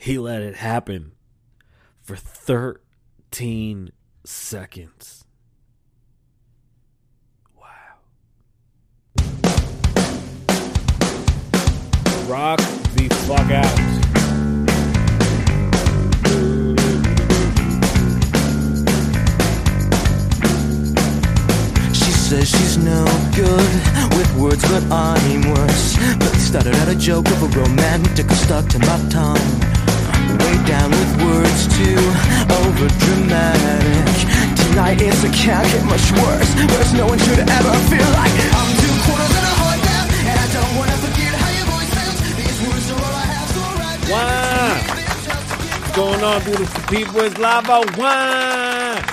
He let it happen for 13 seconds. Wow. Rock the fuck out. She says she's no good with words, but I'm worse. But it started out a joke of a romantic stuck to my tongue. Way down with words too over dramatic. Tonight it's a can't get much worse. Worse, no one should ever feel like I'm two quarters and a heart down. And I don't wanna forget how your voice sounds. These words are all I have, so right now. What's going on, beautiful people? It's Lava Wine.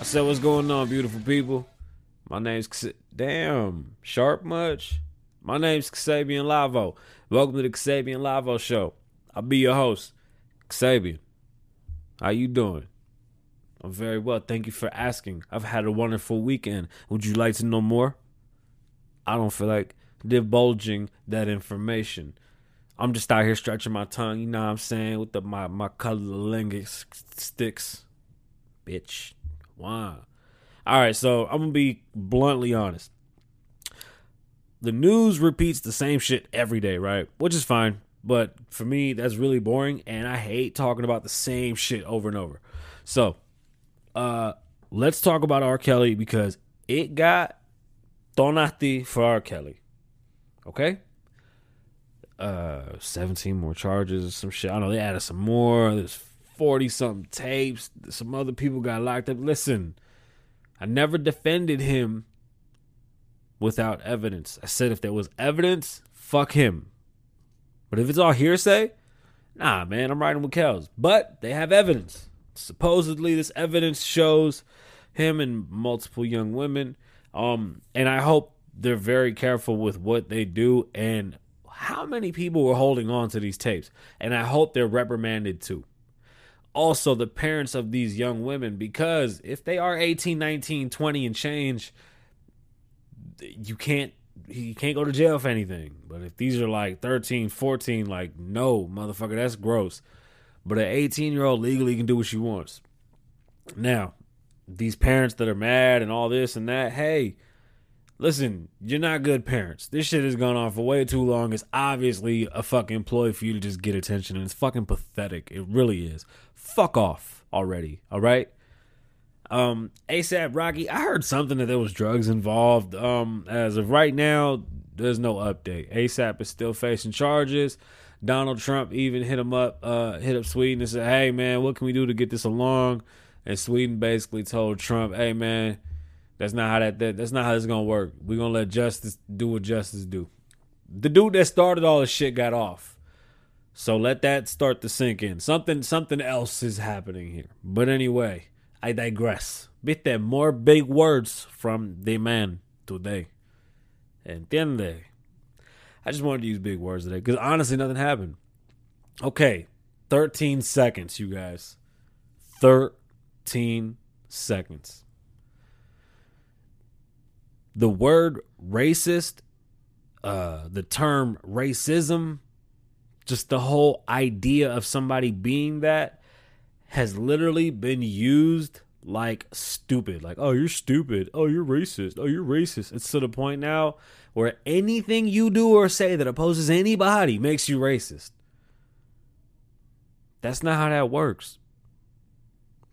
I said, what's going on, beautiful people? My name's damn sharp much. My name's Kasabian Lavoe. Welcome to the Kasabian Lavoe Show. I'll be your host, Kasabian. How you doing? I'm very well. Thank you for asking. I've had a wonderful weekend. Would you like to know more? I don't feel like divulging that information. I'm just out here stretching my tongue, you know what I'm saying, with the my my lingus sticks. Bitch. Wow. All right, so I'm gonna be bluntly honest. The news repeats the same shit every day, right? Which is fine, but for me, that's really boring, and I hate talking about the same shit over and over. So, uh, let's talk about R. Kelly because it got Donati for R. Kelly. Okay? uh 17 more charges some shit i don't know they added some more there's 40 something tapes some other people got locked up listen i never defended him without evidence i said if there was evidence fuck him but if it's all hearsay nah man i'm riding with Kels. but they have evidence. Supposedly this evidence shows him and multiple young women. Um and i hope they're very careful with what they do and how many people were holding on to these tapes. And i hope they're reprimanded too. Also the parents of these young women because if they are 18 19 20 and change you can't you can't go to jail for anything but if these are like 13 14 like no motherfucker that's gross but an 18 year old legally can do what she wants now these parents that are mad and all this and that hey listen, you're not good parents. This shit has gone on for way too long. It's obviously a fucking ploy for you to just get attention, and it's fucking pathetic. It really is. Fuck off already. All right. Um, ASAP Rocky. I heard something that there was drugs involved. Um, as of right now, there's no update. ASAP is still facing charges. Donald Trump even hit him up, uh, hit up Sweden and said, "Hey man, what can we do to get this along?" And Sweden basically told Trump, "Hey man." That's not how that, that that's not how this is gonna work. We're gonna let justice do what justice do. The dude that started all this shit got off. So let that start to sink in. Something something else is happening here. But anyway, I digress. Viste, more big words from the man today. Entiende? I just wanted to use big words today because honestly, nothing happened. Okay, 13 seconds, you guys. 13 seconds the word racist, uh, the term racism, just the whole idea of somebody being that has literally been used like stupid. Like, oh, you're stupid. Oh, you're racist. Oh, you're racist. It's to the point now where anything you do or say that opposes anybody makes you racist. That's not how that works.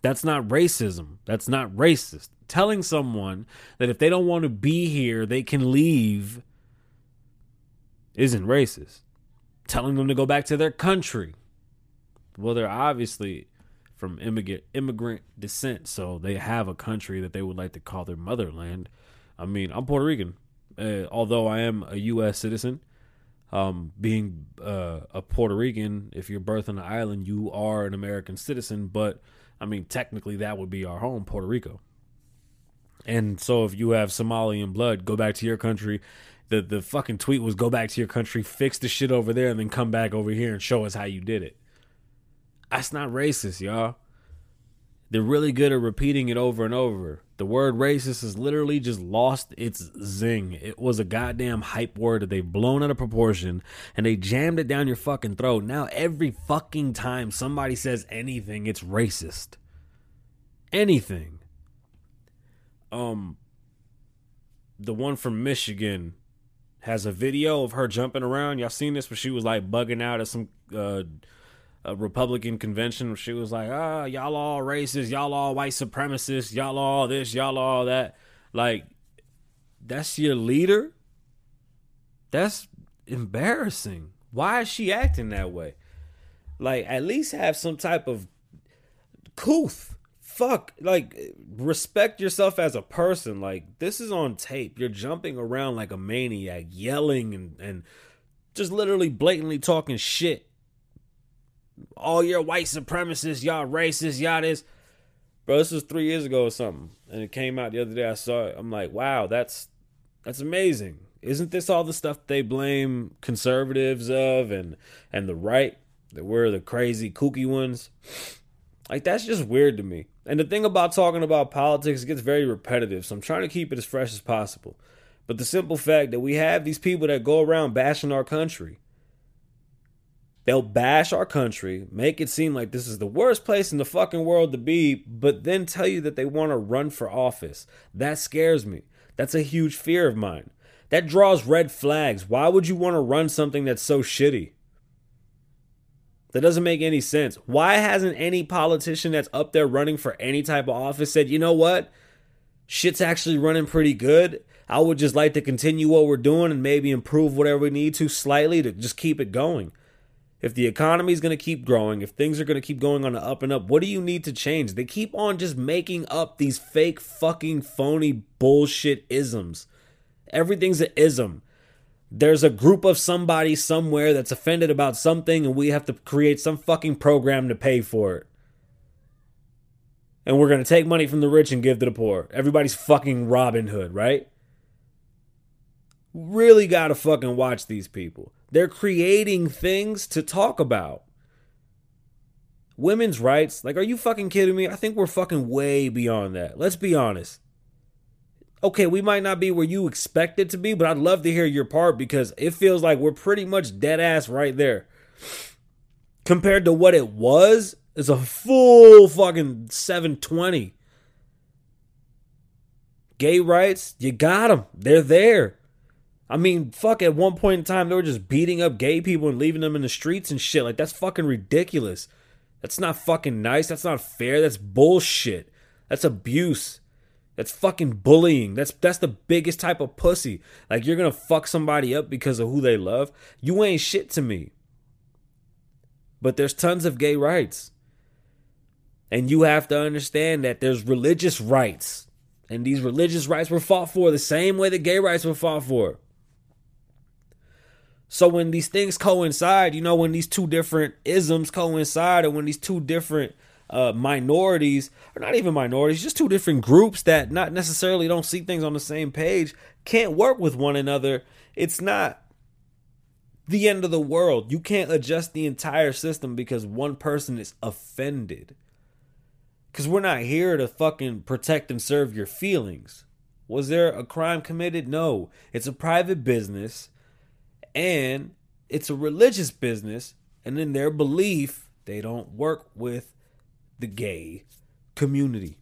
That's not racism. That's not racist telling someone that if they don't want to be here, they can leave isn't racist. Telling them to go back to their country. Well, they're obviously from immigrant immigrant descent, so they have a country that they would like to call their motherland. I mean, I'm Puerto Rican, uh, although I am a U.S. citizen. Um, being uh, a Puerto Rican, if you're birthed on the island, you are an American citizen. But I mean, technically, that would be our home, Puerto Rico. And so if you have Somalian blood, go back to your country. The the fucking tweet was go back to your country, fix the shit over there, and then come back over here and show us how you did it. That's not racist, y'all. They're really good at repeating it over and over. The word racist has literally just lost its zing. It was a goddamn hype word that they've blown out of proportion and they jammed it down your fucking throat. Now, every fucking time somebody says anything, it's racist. Anything. Um, the one from Michigan has a video of her jumping around. Y'all seen this? Where she was like bugging out at some uh, a Republican convention she was like, ah, y'all all racist, y'all all white supremacists, y'all all this, y'all all that. Like, that's your leader? That's embarrassing. Why is she acting that way? Like, at least have some type of couth. Fuck. Like, respect yourself as a person. Like, this is on tape. You're jumping around like a maniac, yelling and, and just literally blatantly talking shit all your white supremacists, y'all racist, y'all this. Bro, this was three years ago or something, and it came out the other day. I saw it. I'm like, wow, that's that's amazing. Isn't this all the stuff they blame conservatives of and and the right that we're the crazy kooky ones? Like that's just weird to me. And the thing about talking about politics, it gets very repetitive. So I'm trying to keep it as fresh as possible. But the simple fact that we have these people that go around bashing our country They'll bash our country, make it seem like this is the worst place in the fucking world to be, but then tell you that they want to run for office. That scares me. That's a huge fear of mine. That draws red flags. Why would you want to run something that's so shitty? That doesn't make any sense. Why hasn't any politician that's up there running for any type of office said, you know what? Shit's actually running pretty good. I would just like to continue what we're doing and maybe improve whatever we need to slightly to just keep it going. If the economy is going to keep growing, if things are going to keep going on the up and up, what do you need to change? They keep on just making up these fake, fucking, phony bullshit isms. Everything's an ism. There's a group of somebody somewhere that's offended about something, and we have to create some fucking program to pay for it. And we're going to take money from the rich and give to the poor. Everybody's fucking Robin Hood, right? Really got to fucking watch these people. They're creating things to talk about. Women's rights, like, are you fucking kidding me? I think we're fucking way beyond that. Let's be honest. Okay, we might not be where you expect it to be, but I'd love to hear your part because it feels like we're pretty much dead ass right there. Compared to what it was, it's a full fucking 720. Gay rights, you got them. They're there. I mean, fuck, at one point in time, they were just beating up gay people and leaving them in the streets and shit. Like, that's fucking ridiculous. That's not fucking nice. That's not fair. That's bullshit. That's abuse. That's fucking bullying. That's that's the biggest type of pussy. Like you're gonna fuck somebody up because of who they love. You ain't shit to me. But there's tons of gay rights. And you have to understand that there's religious rights. And these religious rights were fought for the same way that gay rights were fought for. So when these things coincide, you know, when these two different isms coincide, or when these two different uh, minorities, or not even minorities, just two different groups that not necessarily don't see things on the same page, can't work with one another, it's not the end of the world. You can't adjust the entire system because one person is offended. Because we're not here to fucking protect and serve your feelings. Was there a crime committed? No. It's a private business and it's a religious business and in their belief they don't work with the gay community.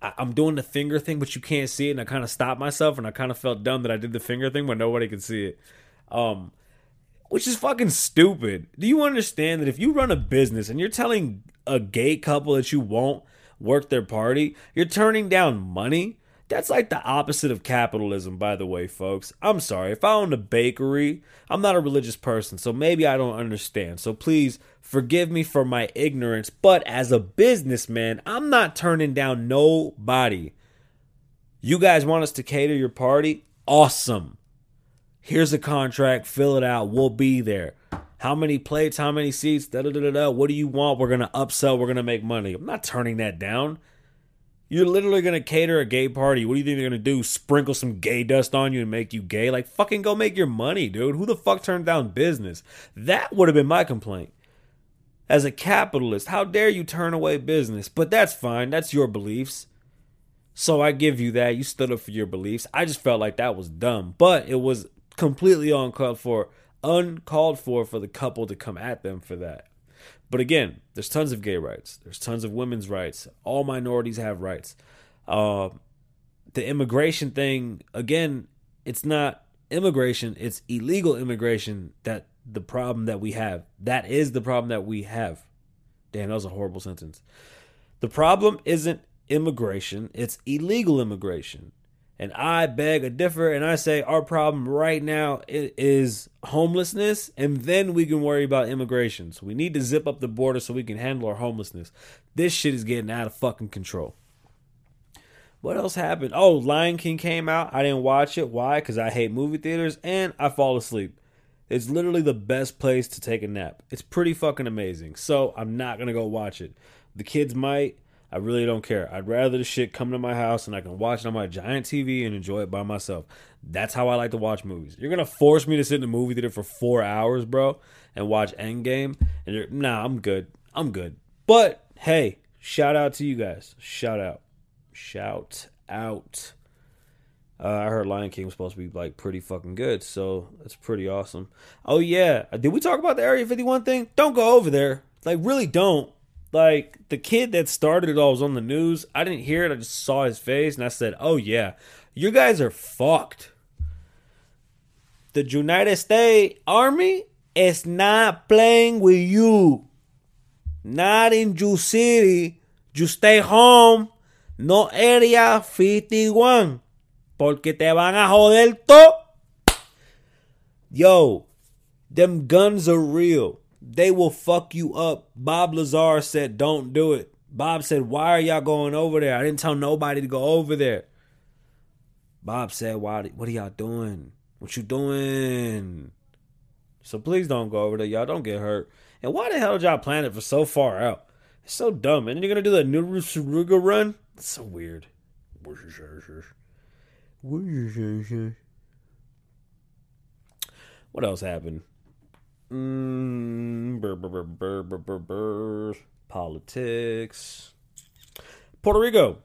I, am doing the finger thing but you can't see it and i kind of stopped myself and i kind of felt dumb that i did the finger thing but nobody could see it. Um which is fucking stupid. Do you understand that if you run a business and you're telling a gay couple that you won't work their party you're turning down money that's like the opposite of capitalism, by the way, folks. I'm sorry. If I owned a bakery, I'm not a religious person, so maybe I don't understand. So please forgive me for my ignorance. But as a businessman, I'm not turning down nobody. You guys want us to cater your party? Awesome. Here's a contract, fill it out. We'll be there. How many plates, how many seats, da da da da. What do you want? We're to upsell, we're to make money. I'm not turning that down. You're literally gonna cater a gay party. What do you think they're gonna do? Sprinkle some gay dust on you and make you gay? Like fucking go make your money, dude. Who the fuck turned down business? That would have been my complaint. As a capitalist, how dare you turn away business? But that's fine. That's your beliefs. So I give you that. You stood up for your beliefs. I just felt like that was dumb, but it was completely uncalled for, uncalled for for the couple to come at them for that. But again, there's tons of gay rights. There's tons of women's rights. All minorities have rights. Uh, the immigration thing, again, it's not immigration, it's illegal immigration that the problem that we have. That is the problem that we have. Damn, that was a horrible sentence. The problem isn't immigration, it's illegal immigration. And I beg a differ and I say our problem right now is homelessness and then we can worry about immigration. So we need to zip up the border so we can handle our homelessness. This shit is getting out of fucking control. What else happened? Oh, Lion King came out. I didn't watch it. Why? Because I hate movie theaters and I fall asleep. It's literally the best place to take a nap. It's pretty fucking amazing. So I'm not gonna go watch it. The kids might. I really don't care. I'd rather the shit come to my house and I can watch it on my giant TV and enjoy it by myself. That's how I like to watch movies. You're gonna force me to sit in the movie theater for four hours, bro, and watch Endgame, and you're nah, I'm good. I'm good. But hey, shout out to you guys. Shout out. Shout out. Uh, I heard Lion King was supposed to be like pretty fucking good, so that's pretty awesome. Oh yeah, did we talk about the Area 51 thing? Don't go over there. Like really don't. Like the kid that started it all was on the news. I didn't hear it. I just saw his face and I said, "Oh yeah, you guys are fucked." The United States Army is not playing with you. Not in your city. You stay home. No Area 51 porque te van a joder todo. Yo, them guns are real. They will fuck you up. Bob Lazar said, don't do it. Bob said, why are y'all going over there? I didn't tell nobody to go over there. Bob said, why, what are y'all doing? What you doing? So please don't go over there. Y'all don't get hurt. And why the hell did y'all plan it for so far out? It's so dumb. And you're going to do the Nurusaruga run? It's so weird. What else happened? Mm, burr, burr, burr, Politics. Puerto Rico.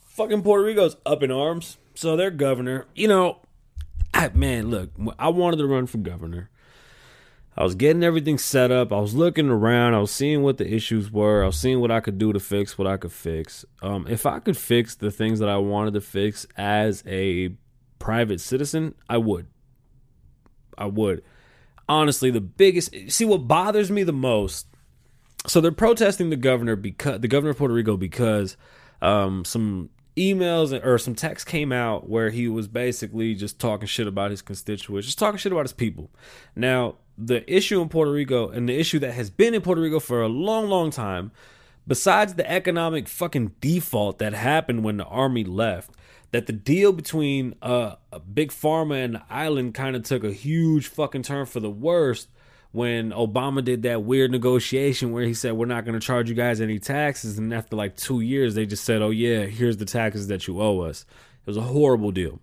Fucking Puerto Rico's up in arms. So their governor, you know, I, man, look, I wanted to run for governor. I was getting everything set up. I was looking around. I was seeing what the issues were. I was seeing what I could do to fix what I could fix. Um, if I could fix the things that I wanted to fix as a private citizen, I would. I would. Honestly, the biggest see what bothers me the most. So they're protesting the governor because the governor of Puerto Rico because um, some emails or some text came out where he was basically just talking shit about his constituents, just talking shit about his people. Now, the issue in Puerto Rico and the issue that has been in Puerto Rico for a long, long time, besides the economic fucking default that happened when the army left, that the deal between uh, Big Pharma and the island kind of took a huge fucking turn for the worst when Obama did that weird negotiation where he said we're not going to charge you guys any taxes. And after like 2 years they just said oh yeah here's the taxes that you owe us. It was a horrible deal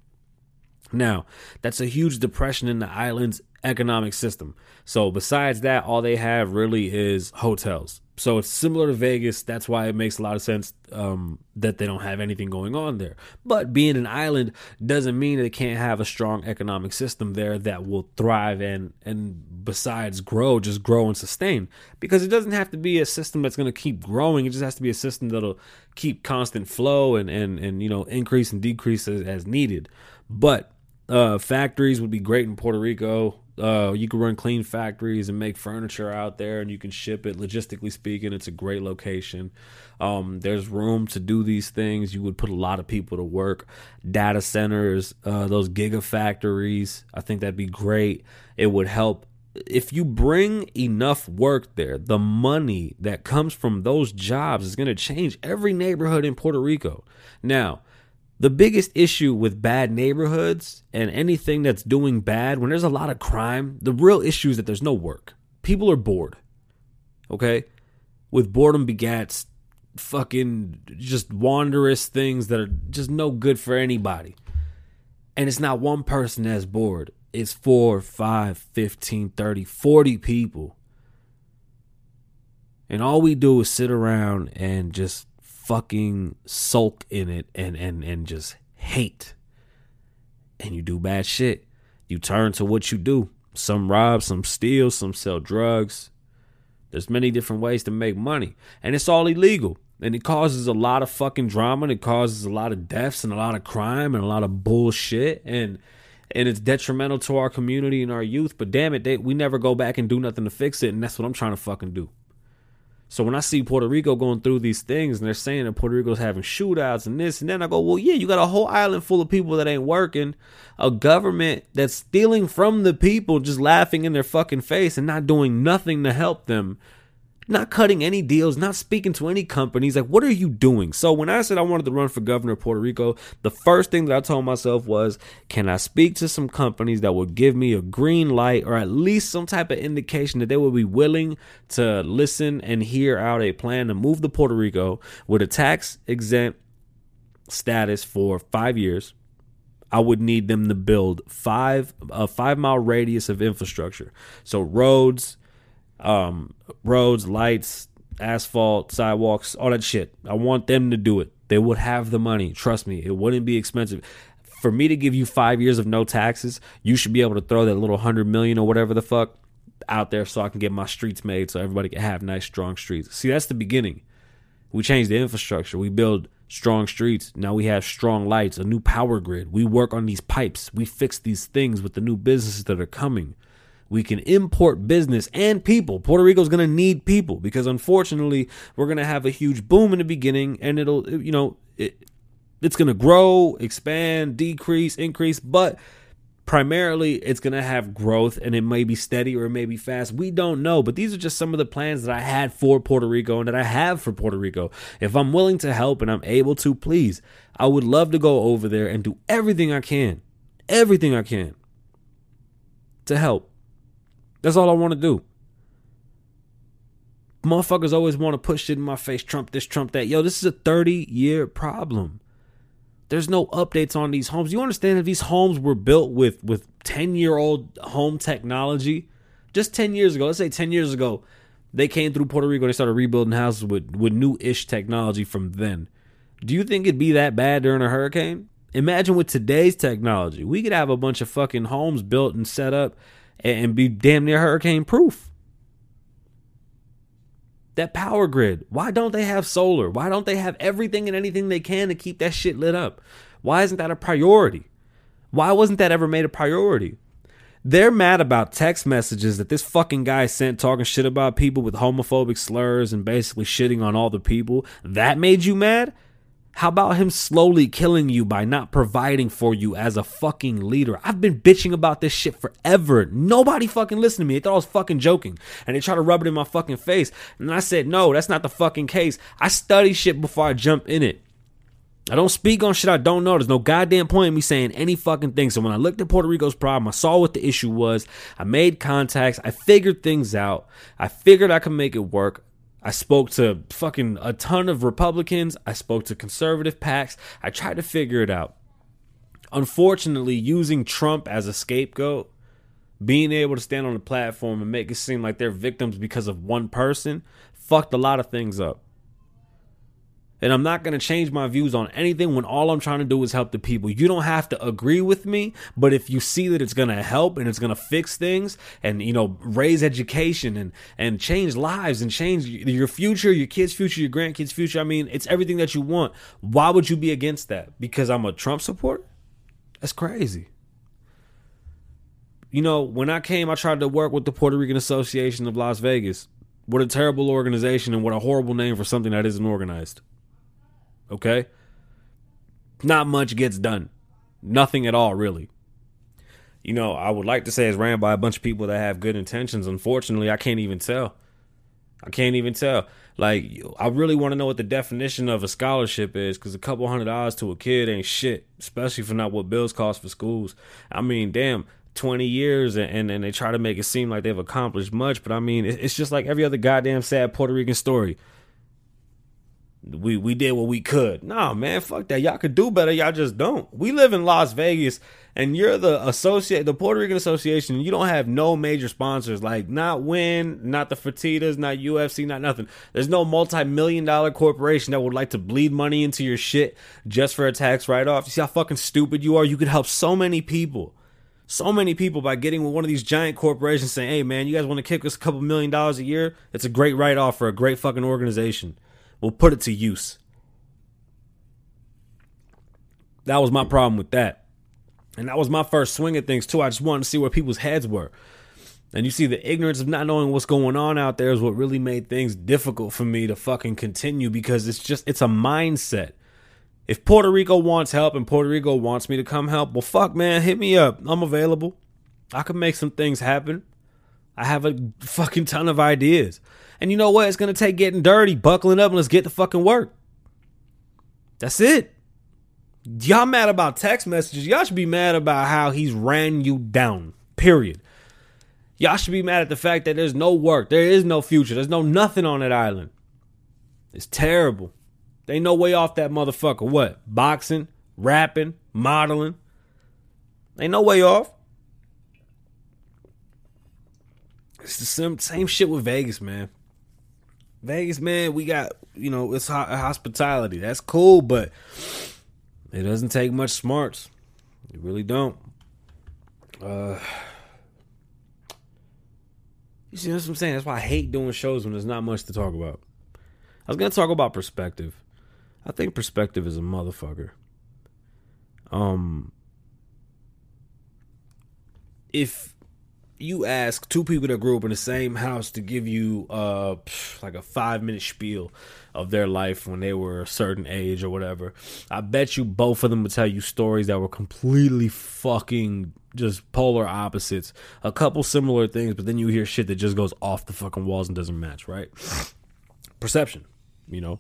now that's a huge depression in the island's economic system so besides that all they have really is hotels so it's similar to Vegas. That's why it makes a lot of sense um, that they don't have anything going on there. But being an island doesn't mean they can't have a strong economic system there that will thrive and and besides grow, just grow and sustain. Because it doesn't have to be a system that's going to keep growing. It just has to be a system that'll keep constant flow and and and you know increase and decrease as, as needed. But uh, factories would be great in Puerto Rico. Uh, you can run clean factories and make furniture out there, and you can ship it. Logistically speaking, it's a great location. Um, there's room to do these things. You would put a lot of people to work. Data centers, uh, those gigafactories. I think that'd be great. It would help if you bring enough work there, the money that comes from those jobs is going to change every neighborhood in Puerto Rico. Now, the biggest issue with bad neighborhoods and anything that's doing bad, when there's a lot of crime, the real issue is that there's no work. People are bored. Okay? With boredom begats fucking just wanderous things that are just no good for anybody. And it's not one person that's bored, it's four, five, 15, 30, 40 people. And all we do is sit around and just fucking sulk in it and and and just hate. And you do bad shit. You turn to what you do. Some rob, some steal, some sell drugs. There's many different ways to make money, and it's all illegal. And it causes a lot of fucking drama, and it causes a lot of deaths and a lot of crime and a lot of bullshit and and it's detrimental to our community and our youth. But damn it, they, we never go back and do nothing to fix it, and that's what I'm trying to fucking do. So when I see Puerto Rico going through these things and they're saying that Puerto Rico's having shootouts and this and then I go, well, yeah, you got a whole island full of people that ain't working, a government that's stealing from the people, just laughing in their fucking face and not doing nothing to help them not cutting any deals, not speaking to any companies. Like, what are you doing? So, when I said I wanted to run for governor of Puerto Rico, the first thing that I told myself was, can I speak to some companies that would give me a green light or at least some type of indication that they would be willing to listen and hear out a plan to move to Puerto Rico with a tax exempt status for five years? I would need them to build five a five mile radius of infrastructure. So roads, um, roads, lights, asphalt, sidewalks, all that shit. I want them to do it. They would have the money. Trust me, it wouldn't be expensive. For me to give you five years of no taxes, you should be able to throw that little hundred million or whatever the fuck out there so I can get my streets made so everybody can have nice, strong streets. See, that's the beginning. We change the infrastructure. We build strong streets. Now we have strong lights, a new power grid. We work on these pipes. We fix these things with the new businesses that are coming. We can import business and people. Puerto Rico's going to need people because unfortunately, we're going to have a huge boom in the beginning and it'll, you know, it, it's going to grow, expand, decrease, increase, but primarily it's going to have growth and it may be steady or it may be fast. We don't know, but these are just some of the plans that I had for Puerto Rico and that I have for Puerto Rico. If I'm willing to help and I'm able to, please, I would love to go over there and do everything I can, everything I can to help. That's all I want to do. Motherfuckers always want to push shit in my face, Trump this, Trump that. Yo, this is a 30 year problem. There's no updates on these homes. You understand if these homes were built with with 10 year old home technology, just 10 years ago, let's say 10 years ago, they came through Puerto Rico and they started rebuilding houses with, with new ish technology from then. Do you think it'd be that bad during a hurricane? Imagine with today's technology, we could have a bunch of fucking homes built and set up and be damn near hurricane proof. That power grid, why don't they have solar? Why don't they have everything and anything they can to keep that shit lit up? Why isn't that a priority? Why wasn't that ever made a priority? They're mad about text messages that this fucking guy sent talking shit about people with homophobic slurs and basically shitting on all the people. That made you mad? How about him slowly killing you by not providing for you as a fucking leader? I've been bitching about this shit forever. Nobody fucking listened to me. They thought I was fucking joking. And they try to rub it in my fucking face. And I said, no, that's not the fucking case. I study shit before I jump in it. I don't speak on shit I don't know. There's no goddamn point in me saying any fucking thing. So when I looked at Puerto Rico's problem, I saw what the issue was. I made contacts. I figured things out. I figured I could make it work. I spoke to fucking a ton of Republicans. I spoke to conservative PACs. I tried to figure it out. Unfortunately, using Trump as a scapegoat, being able to stand on the platform and make it seem like they're victims because of one person, fucked a lot of things up. And I'm not going to change my views on anything when all I'm trying to do is help the people. You don't have to agree with me, but if you see that it's going to help and it's going to fix things and you know raise education and and change lives and change your future, your kids' future, your grandkids' future, I mean, it's everything that you want. Why would you be against that? Because I'm a Trump supporter? That's crazy. You know, when I came, I tried to work with the Puerto Rican Association of Las Vegas. What a terrible organization and what a horrible name for something that isn't organized. Okay? Not much gets done. Nothing at all, really. You know, I would like to say it's ran by a bunch of people that have good intentions. Unfortunately, I can't even tell. I can't even tell. Like, I really want to know what the definition of a scholarship is because a couple hundred dollars to a kid ain't shit, especially for not what bills cost for schools. I mean, damn, 20 years and, and, and they try to make it seem like they've accomplished much, but I mean, it's just like every other goddamn sad Puerto Rican story we we did what we could. Nah, man, fuck that. Y'all could do better. Y'all just don't. We live in Las Vegas, and you're the associate, the Puerto Rican Association. You don't have no major sponsors, like not Wynn, not the Fertitas, not UFC, not nothing. There's no multi-million dollar corporation that would like to bleed money into your shit just for a tax write-off. You see how fucking stupid you are? You could help so many people. So many people by getting with one of these giant corporations saying, hey man, you guys want to kick us a couple million dollars a year? It's a great write off for a great fucking organization. We'll put it to use. That was my problem with that. And that was my first swing at things too. I just wanted to see where people's heads were. And you see, the ignorance of not knowing what's going on out there is what really made things difficult for me to fucking continue because it's just, it's a mindset. If Puerto Rico wants help and Puerto Rico wants me to come help, well, fuck, man, hit me up. I'm available. I can make some things happen. I have a fucking ton of ideas. And you know what? It's going to take getting dirty, buckling up, and let's get the fucking work. That's it. Y'all mad about text messages. Y'all should be mad about how he's ran you down. Period. Y'all should be mad at the fact that there's no work. There is no future. There's no nothing on that island. It's terrible. They no way off that motherfucker. What? Boxing, rapping, modeling. Ain't no way off. It's the same, same shit with Vegas, man. Vegas, man, we got, you know, it's hospitality. That's cool, but it doesn't take much smarts. You really don't. Uh, you see what I'm saying? That's why I hate doing shows when there's not much to talk about. I was gonna talk about perspective. I think perspective is a motherfucker. Um, if you ask two people that grew up in the same house to give you uh like a five minute spiel of their life when they were a certain age or whatever, I bet you both of them would tell you stories that were completely fucking just polar opposites. A couple similar things, but then you hear shit that just goes off the fucking walls and doesn't match, right? Perception, you know.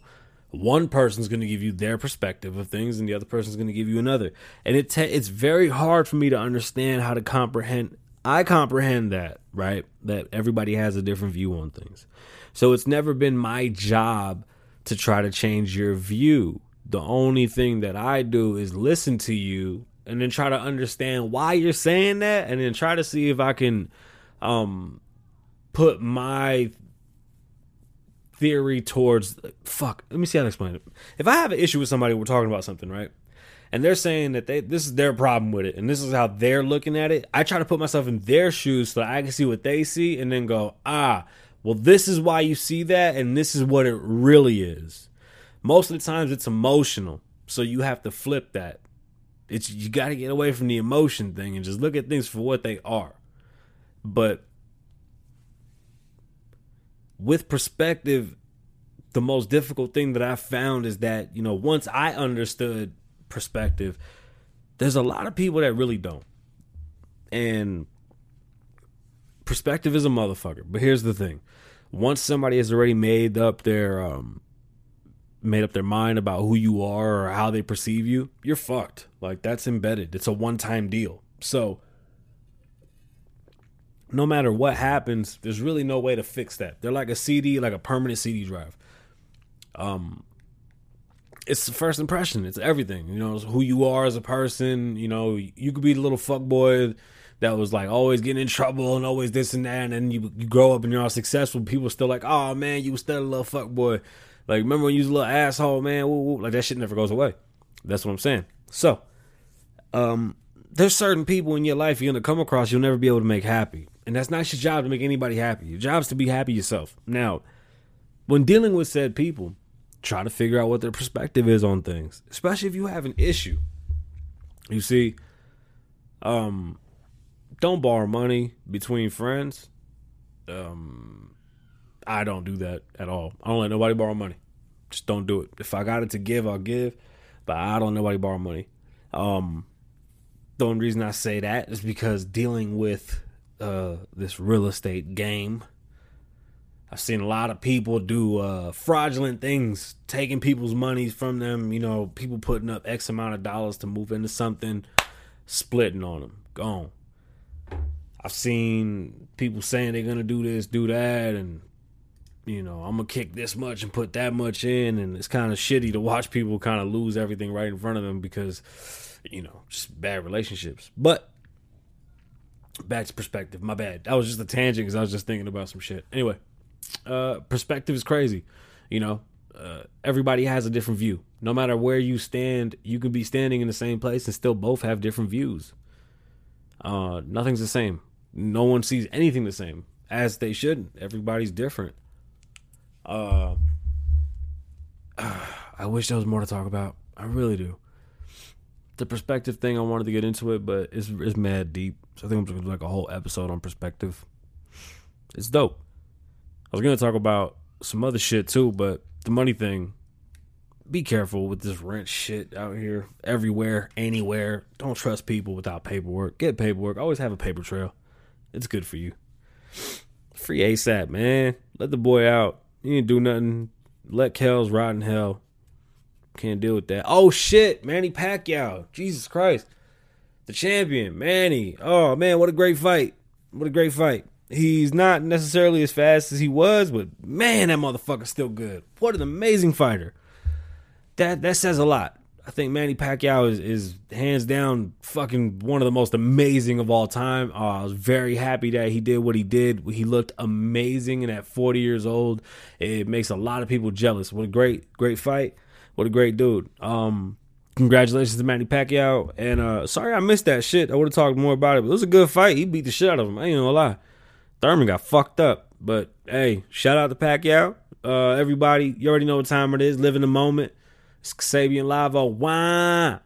One person's going to give you their perspective of things, and the other person's going to give you another. And it te- it's very hard for me to understand how to comprehend I comprehend that, right? That everybody has a different view on things. So it's never been my job to try to change your view. The only thing that I do is listen to you and then try to understand why you're saying that and then try to see if I can um put my theory towards fuck let me see how to explain it if i have an issue with somebody we're talking about something right and they're saying that they this is their problem with it and this is how they're looking at it. I try to put myself in their shoes so i can see what they see and then go ah well this is why you see that and this is what it really is. Most of the times it's emotional so you have to flip that. It's you got to get away from the emotion thing and just look at things for what they are. But with perspective the most difficult thing that i found is that you know once i understood perspective, there's a lot of people that really don't. And perspective is a motherfucker. But here's the thing. Once somebody has already made up their um made up their mind about who you are or how they perceive you, you're fucked. Like that's embedded. It's a one-time deal. So no matter what happens, there's really no way to fix that. They're like a CD, like a permanent CD drive. Um it's the first impression. It's everything. You know, who you are as a person. You know, you could be the little fuck boy that was like always getting in trouble and always this and that, and then you you grow up and you're all successful. People still like, oh man, you was still a little fuck boy. Like remember when you was a little asshole, man? Woo, woo. Like that shit never goes away. That's what I'm saying. So, um, there's certain people in your life you're gonna come across you'll never be able to make happy, and that's not your job to make anybody happy. Your job's to be happy yourself. Now, when dealing with said people try to figure out what their perspective is on things, especially if you have an issue. You see, um, don't borrow money between friends. Um, I don't do that at all. I don't let nobody borrow money. Just don't do it. If I got it to give, I'll give, but I don't let nobody borrow money. Um, the only reason I say that is because dealing with uh, this real estate game I've seen a lot of people do uh, fraudulent things, taking people's monies from them. You know, people putting up X amount of dollars to move into something, splitting on them, gone. I've seen people saying they're gonna do this, do that, and you know, I'm gonna kick this much and put that much in, and it's kind of shitty to watch people kind of lose everything right in front of them because, you know, just bad relationships. But back to perspective. My bad. That was just a tangent because I was just thinking about some shit. Anyway, uh, perspective is crazy. You know, uh, everybody has a different view. No matter where you stand, you could be standing in the same place and still both have different views. Uh, nothing's the same. No one sees anything the same, as they shouldn't. Everybody's different. Uh, I wish there was more to talk about. I really do. The perspective thing, I wanted to get into it, but it's it's mad deep. So I think I'm just gonna do like a whole episode on perspective. It's dope. I was gonna talk about some other shit too, but the money thing. Be careful with this rent shit out here, everywhere, anywhere. Don't trust people without paperwork. Get paperwork. Always have a paper trail. It's good for you. Free ASAP, man. Let the boy out. He didn't do nothing. Let Kells rot in hell. Can't deal with that. Oh shit, Manny Pacquiao. Jesus Christ. The champion, Manny. Oh man, what a great fight. What a great fight. He's not necessarily as fast as he was, but man, that motherfucker's still good. What an amazing fighter. That that says a lot. I think Manny Pacquiao is, is hands down fucking one of the most amazing of all time. Uh, I was very happy that he did what he did. He looked amazing, and at 40 years old, it makes a lot of people jealous. What a great, great fight. What a great dude. Um, congratulations to Manny Pacquiao. And uh, sorry I missed that shit. I would have talked more about it, but it was a good fight. He beat the shit out of him. I ain't gonna lie. Thurman got fucked up. But hey, shout out to Pacquiao. Uh, everybody, you already know what time it is. Live in the moment. It's Kasabian Live. Why?